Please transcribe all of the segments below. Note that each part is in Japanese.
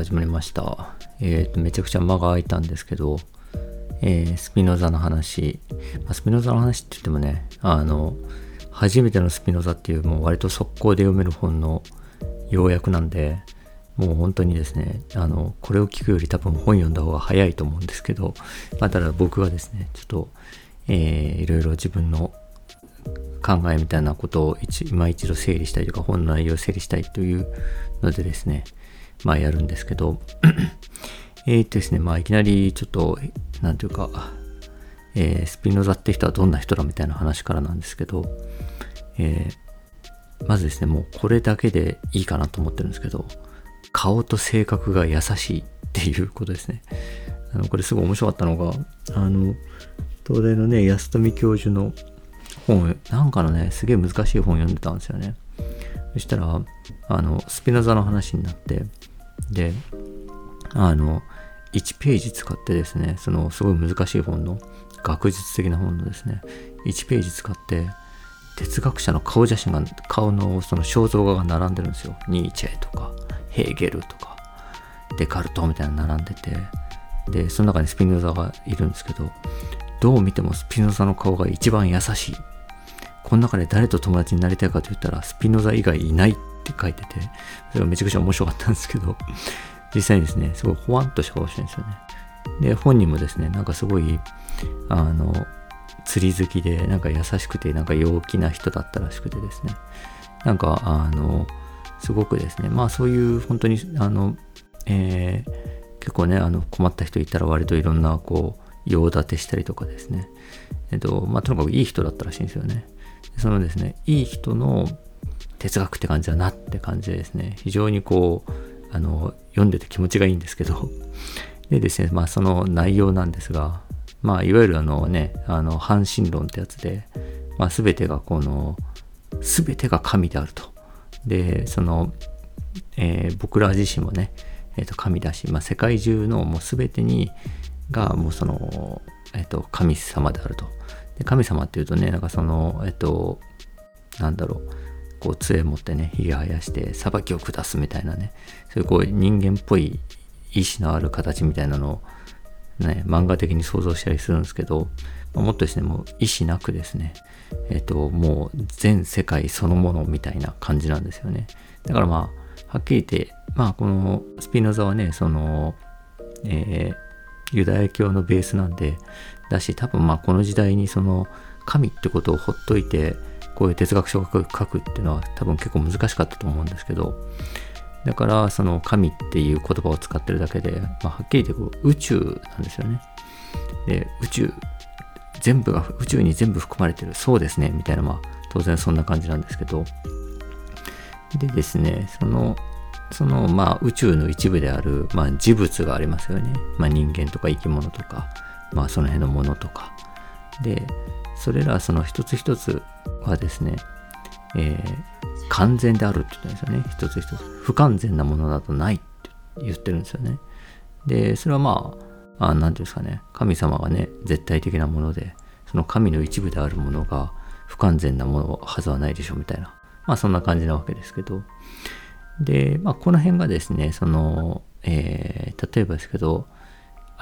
始まりました。えっ、ー、と、めちゃくちゃ間が空いたんですけど、えー、スピノザの話、まあ、スピノザの話って言ってもね、あの、初めてのスピノザっていうもう割と速攻で読める本の要約なんで、もう本当にですね、あの、これを聞くより多分本読んだ方が早いと思うんですけど、まあ、ただ僕はですね、ちょっと、えー、いろいろ自分の考えみたいなことを一今一度整理したいというか本の内容を整理したいというのでですね、まあやるんですけど、えっとですね、まあいきなりちょっと、なんていうか、えー、スピノザって人はどんな人だみたいな話からなんですけど、えー、まずですね、もうこれだけでいいかなと思ってるんですけど、顔と性格が優しいっていうことですね。あの、これすごい面白かったのが、あの、東大のね、安富教授の本、なんかのね、すげえ難しい本読んでたんですよね。そしたら、あの、スピノザの話になって、で、あの、1ページ使ってですね、そのすごい難しい本の、学術的な本のですね、1ページ使って、哲学者の顔写真が、顔のその肖像画が並んでるんですよ。ニーチェとか、ヘーゲルとか、デカルトみたいなの並んでて、で、その中にスピノザがいるんですけど、どう見てもスピノザの顔が一番優しい。この中で誰と友達になりたいかと言ったら、スピノザ以外いないっって書いてて、それがめちゃくちゃ面白かったんですけど、実際にですね、すごいほわんとした顔してるんですよね。で、本人もですね、なんかすごい、あの、釣り好きで、なんか優しくて、なんか陽気な人だったらしくてですね、なんか、あの、すごくですね、まあそういう本当に、あの、えー、結構ね、あの困った人いたら割といろんな、こう、用立てしたりとかですね、えっと、まあとにかくいい人だったらしいんですよね。そのですね、いい人の哲学って感じだなって感じでですね、非常にこう、あの、読んでて気持ちがいいんですけど、でですね、まあその内容なんですが、まあいわゆるあのね、あの、半神論ってやつで、まあ全てがこの、全てが神であると。で、その、えー、僕ら自身もね、え、ー、と神だし、まあ世界中のもう全てに、がもうその、え、ー、と、神様であると。で神様っていうとね、なんかその、えっ、と、なんだろう、こう杖持ってね、ひげ生やして裁きを下すみたいなね、そういうこう人間っぽい意志のある形みたいなのをね、漫画的に想像したりするんですけど、まあ、もっとですね、も意志なくですね、えっ、と、もう全世界そのものみたいな感じなんですよね。だからまあ、はっきり言って、まあこのスピノザはね、その、えー、ユダヤ教のベースなんで、だし、多分まあこの時代にその神ってことをほっといて、こういう哲学書を書くっていうのは多分結構難しかったと思うんですけど、だからその神っていう言葉を使ってるだけで、まあ、はっきり言って宇宙なんですよね。で、宇宙、全部が、宇宙に全部含まれてる、そうですね、みたいな、まあ当然そんな感じなんですけど、でですね、その、そのまあ宇宙の一部である、まあ、事物がありますよね。まあ、人間とか生き物とか、まあその辺のものとか。で、それらその一つ一つはですね、えー、完全であるって言ってるんですよね。一つ一つ。不完全なものなどないって言ってるんですよね。で、それはまあ、あなんていうんですかね、神様がね、絶対的なもので、その神の一部であるものが不完全なものはずはないでしょうみたいな。まあそんな感じなわけですけど。で、まあこの辺がですね、その、えー、例えばですけど、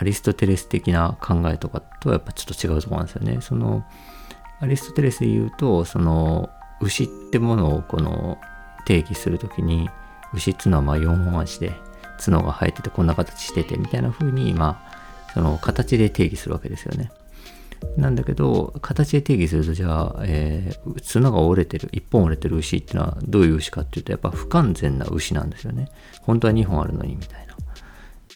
アリストテレス的な考えとかとはやっぱちょっと違うと思うんですよね。その、アリストテレスで言うと、その、牛ってものをこの定義するときに、牛っていうのはまあ4本足で、角が生えててこんな形しててみたいな風に、まあ、その形で定義するわけですよね。なんだけど、形で定義すると、じゃあ、えー、角が折れてる、1本折れてる牛っていうのはどういう牛かっていうと、やっぱ不完全な牛なんですよね。本当は2本あるのにみたいな。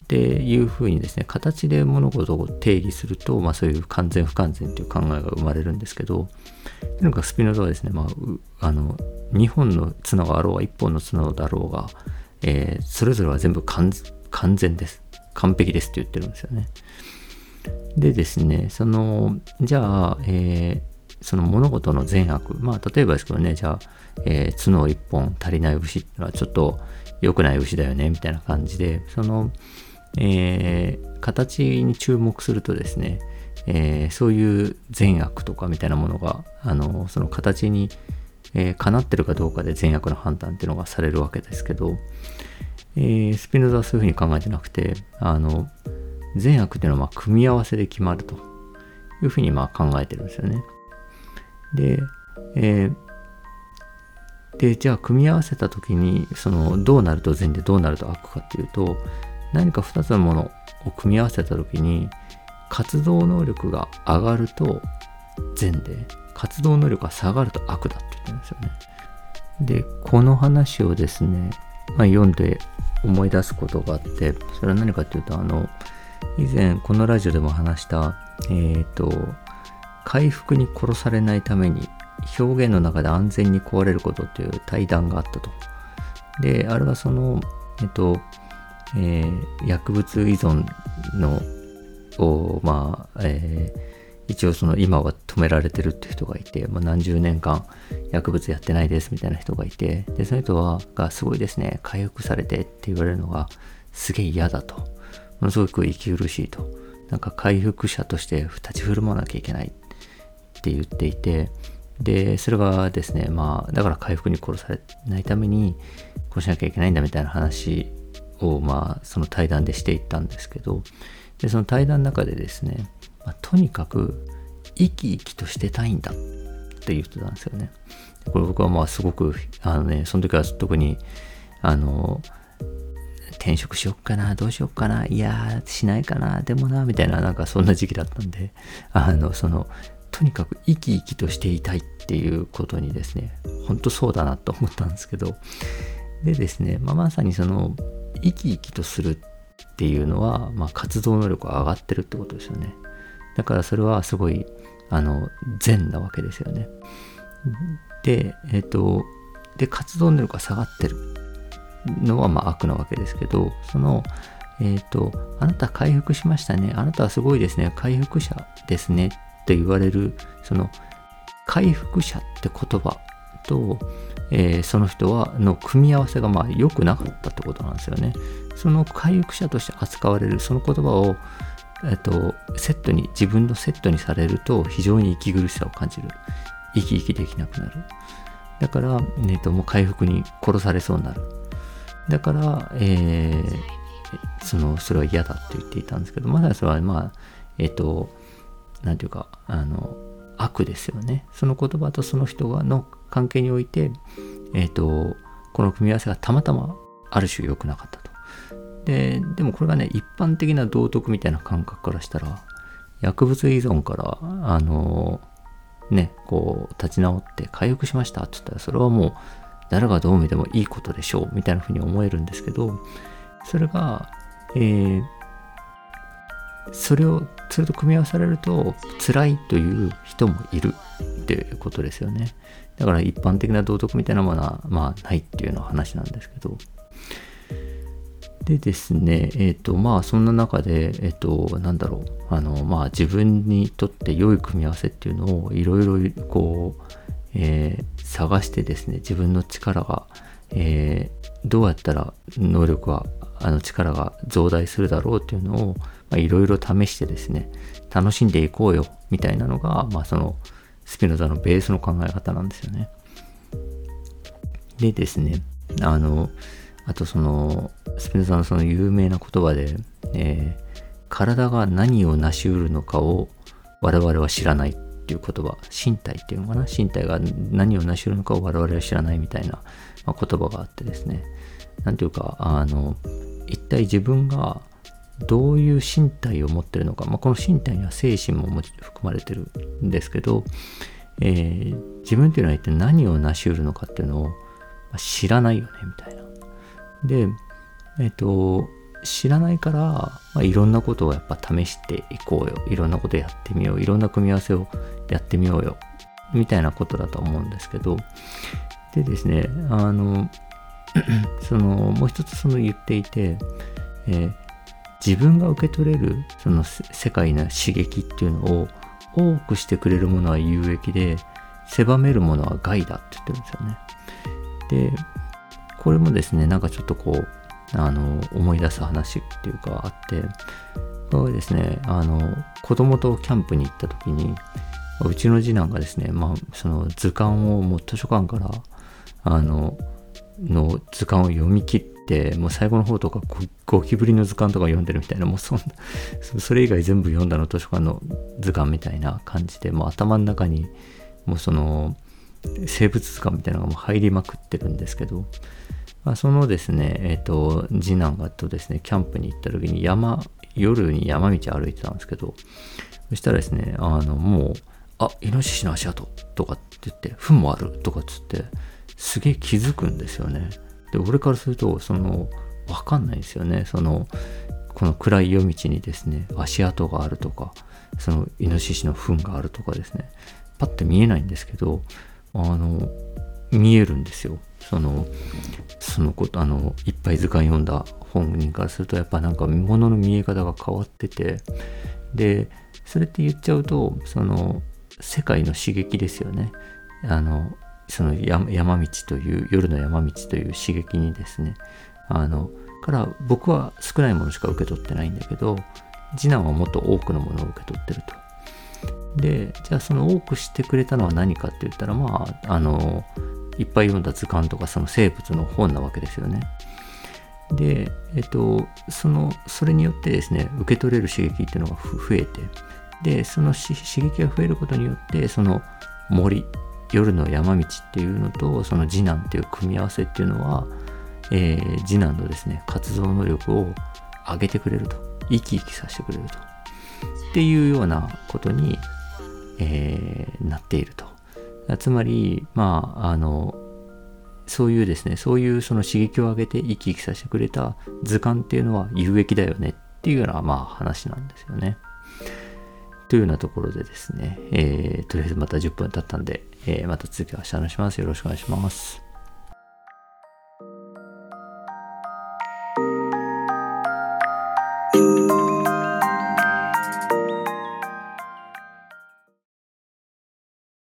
っていうふうにですね、形で物事を定義すると、まあそういう完全不完全という考えが生まれるんですけど、とにかスピノザはですね、まあ、あの、2本の角があろうが1本の角だろうが、えー、それぞれは全部完全です。完璧ですって言ってるんですよね。でですね、その、じゃあ、えー、その物事の善悪、まあ例えばですけどね、じゃあ、えー、角1本足りない牛っていうのはちょっと良くない牛だよね、みたいな感じで、その、えー、形に注目するとですね、えー、そういう善悪とかみたいなものが、あの、その形に、えー、かなってるかどうかで善悪の判断っていうのがされるわけですけど、えー、スピノザはそういうふうに考えてなくて、あの、善悪っていうのはま組み合わせで決まるというふうにま考えてるんですよね。で、えー、で、じゃあ組み合わせた時に、その、どうなると善でどうなると悪かっていうと、何か2つのものを組み合わせた時に、活動能力が上がると善で、活動能力が下がると悪だって言ってるんですよね。で、この話をですね、まあ、読んで思い出すことがあって、それは何かっていうと、あの、以前このラジオでも話した、えっ、ー、と、回復に殺されないために表現の中で安全に壊れることという対談があったと。で、あれはその、えっ、と、えー、薬物依存の、を、まあ、えー一応その今は止められてるっていう人がいて、もう何十年間薬物やってないですみたいな人がいて、で、その人は、がすごいですね、回復されてって言われるのがすげえ嫌だと。ものすごく息苦しいと。なんか回復者として立ち振る舞わなきゃいけないって言っていて、で、それがですね、まあ、だから回復に殺されないために、こうしなきゃいけないんだみたいな話を、まあ、その対談でしていったんですけど、で、その対談の中でですね、まあ、とにかく生き生きとしてたいんだって言ってたんですよね。これ僕はまあすごく、あのね、その時は特に、あの、転職しよっかな、どうしよっかな、いやー、しないかな、でもな、みたいな、なんかそんな時期だったんで、あの、その、とにかく生き生きとしていたいっていうことにですね、ほんとそうだなと思ったんですけど、でですね、まあ、まさにその、生き生きとするっていうのは、まあ、活動能力が上がってるってことですよね。だからそれはすごい、あの、善なわけですよね。で、えっ、ー、と、で、活動能力が下がってるのはまあ悪なわけですけど、その、えっ、ー、と、あなた回復しましたね。あなたはすごいですね。回復者ですね。って言われる、その、回復者って言葉と、えー、その人はの組み合わせがまあ良くなかったってことなんですよね。その回復者として扱われるその言葉をえっと、セットに、自分のセットにされると非常に息苦しさを感じる。生き生きできなくなる。だから、えっと、もう回復に殺されそうになる。だから、えー、その、それは嫌だって言っていたんですけど、まだそれはまあ、えっと、なんていうか、あの、悪ですよね。その言葉とその人がの関係において、えっと、この組み合わせがたまたまある種良くなかったと。で、でもこれがね、一般的な道徳みたいな感覚からしたら、薬物依存から、あの、ね、こう、立ち直って回復しましたって言ったら、それはもう、誰がどう見てもいいことでしょう、みたいな風に思えるんですけど、それが、えー、それを、それと組み合わされると、辛いという人もいるっていうことですよね。だから一般的な道徳みたいなものは、まあ、ないっていうの話なんですけど、でですね、えっ、ー、と、まあ、そんな中で、えっ、ー、と、なんだろう、あの、まあ、自分にとって良い組み合わせっていうのをいろいろこう、えー、探してですね、自分の力が、えどうやったら能力は、あの力が増大するだろうっていうのを、いろいろ試してですね、楽しんでいこうよ、みたいなのが、まあ、その、スピノザのベースの考え方なんですよね。でですね、あの、あとその、スペノザのその有名な言葉で、えー、体が何を成し得るのかを我々は知らないっていう言葉、身体っていうのかな？身体が何を成し得るのかを我々は知らないみたいな、まあ、言葉があってですね。なんていうか、あの、一体自分がどういう身体を持ってるのか、まあ、この身体には精神も含まれてるんですけど、えー、自分っていうのは一体何を成し得るのかっていうのを知らないよね、みたいな。で、えっ、ー、と、知らないから、まあ、いろんなことをやっぱ試していこうよ。いろんなことやってみよう。いろんな組み合わせをやってみようよ。みたいなことだと思うんですけど。でですね、あの、その、もう一つその言っていて、えー、自分が受け取れるその世界の刺激っていうのを多くしてくれるものは有益で、狭めるものは害だって言ってるんですよね。で、これもですね、なんかちょっとこう、あの、思い出す話っていうかあって、これですね、あの、子供とキャンプに行った時に、うちの次男がですね、まあ、その図鑑をもう図書館から、あの、の図鑑を読み切ってもう最後の方とかゴキブリの図鑑とか読んでるみたいなもうそんな それ以外全部読んだの図書館の図鑑みたいな感じでもう頭の中にもうその生物図鑑みたいなのがもう入りまくってるんですけど、まあ、そのですねえっ、ー、と次男がとですねキャンプに行った時に山夜に山道歩いてたんですけどそしたらですねあのもうあイノシシの足跡とかって言って糞もあるとかっつってすげえ気づくんですよね。で俺からするとその分かんないですよね。そのこの暗い夜道にですね足跡があるとかそのイノシシの糞があるとかですね。パッて見えないんですけどあの見えるんですよ。そのそのことあのいっぱい図鑑読んだ本人からするとやっぱなんか物の見え方が変わっててでそれって言っちゃうとその世界の刺激ですよね。あのその山道という夜の山道という刺激にですねあのから僕は少ないものしか受け取ってないんだけど次男はもっと多くのものを受け取ってると。でじゃあその多くしてくれたのは何かって言ったらまああのいっぱい読んだ図鑑とかその生物の本なわけですよね。で、えっと、その、それによってですね、受け取れる刺激っていうのが増えて、で、その刺激が増えることによって、その森、夜の山道っていうのと、その次男っていう組み合わせっていうのは、えー、次男のですね、活動能力を上げてくれると。生き生きさせてくれると。っていうようなことに、えー、なっていると。つまり、まあ、あの、そういうですね、そういうその刺激を上げて生き生きさせてくれた図鑑っていうのは有益だよねっていうような、まあ話なんですよね。というようなところでですね、えー、とりあえずまた10分経ったんで、えー、また続きは明日話します。よろしくお願いします。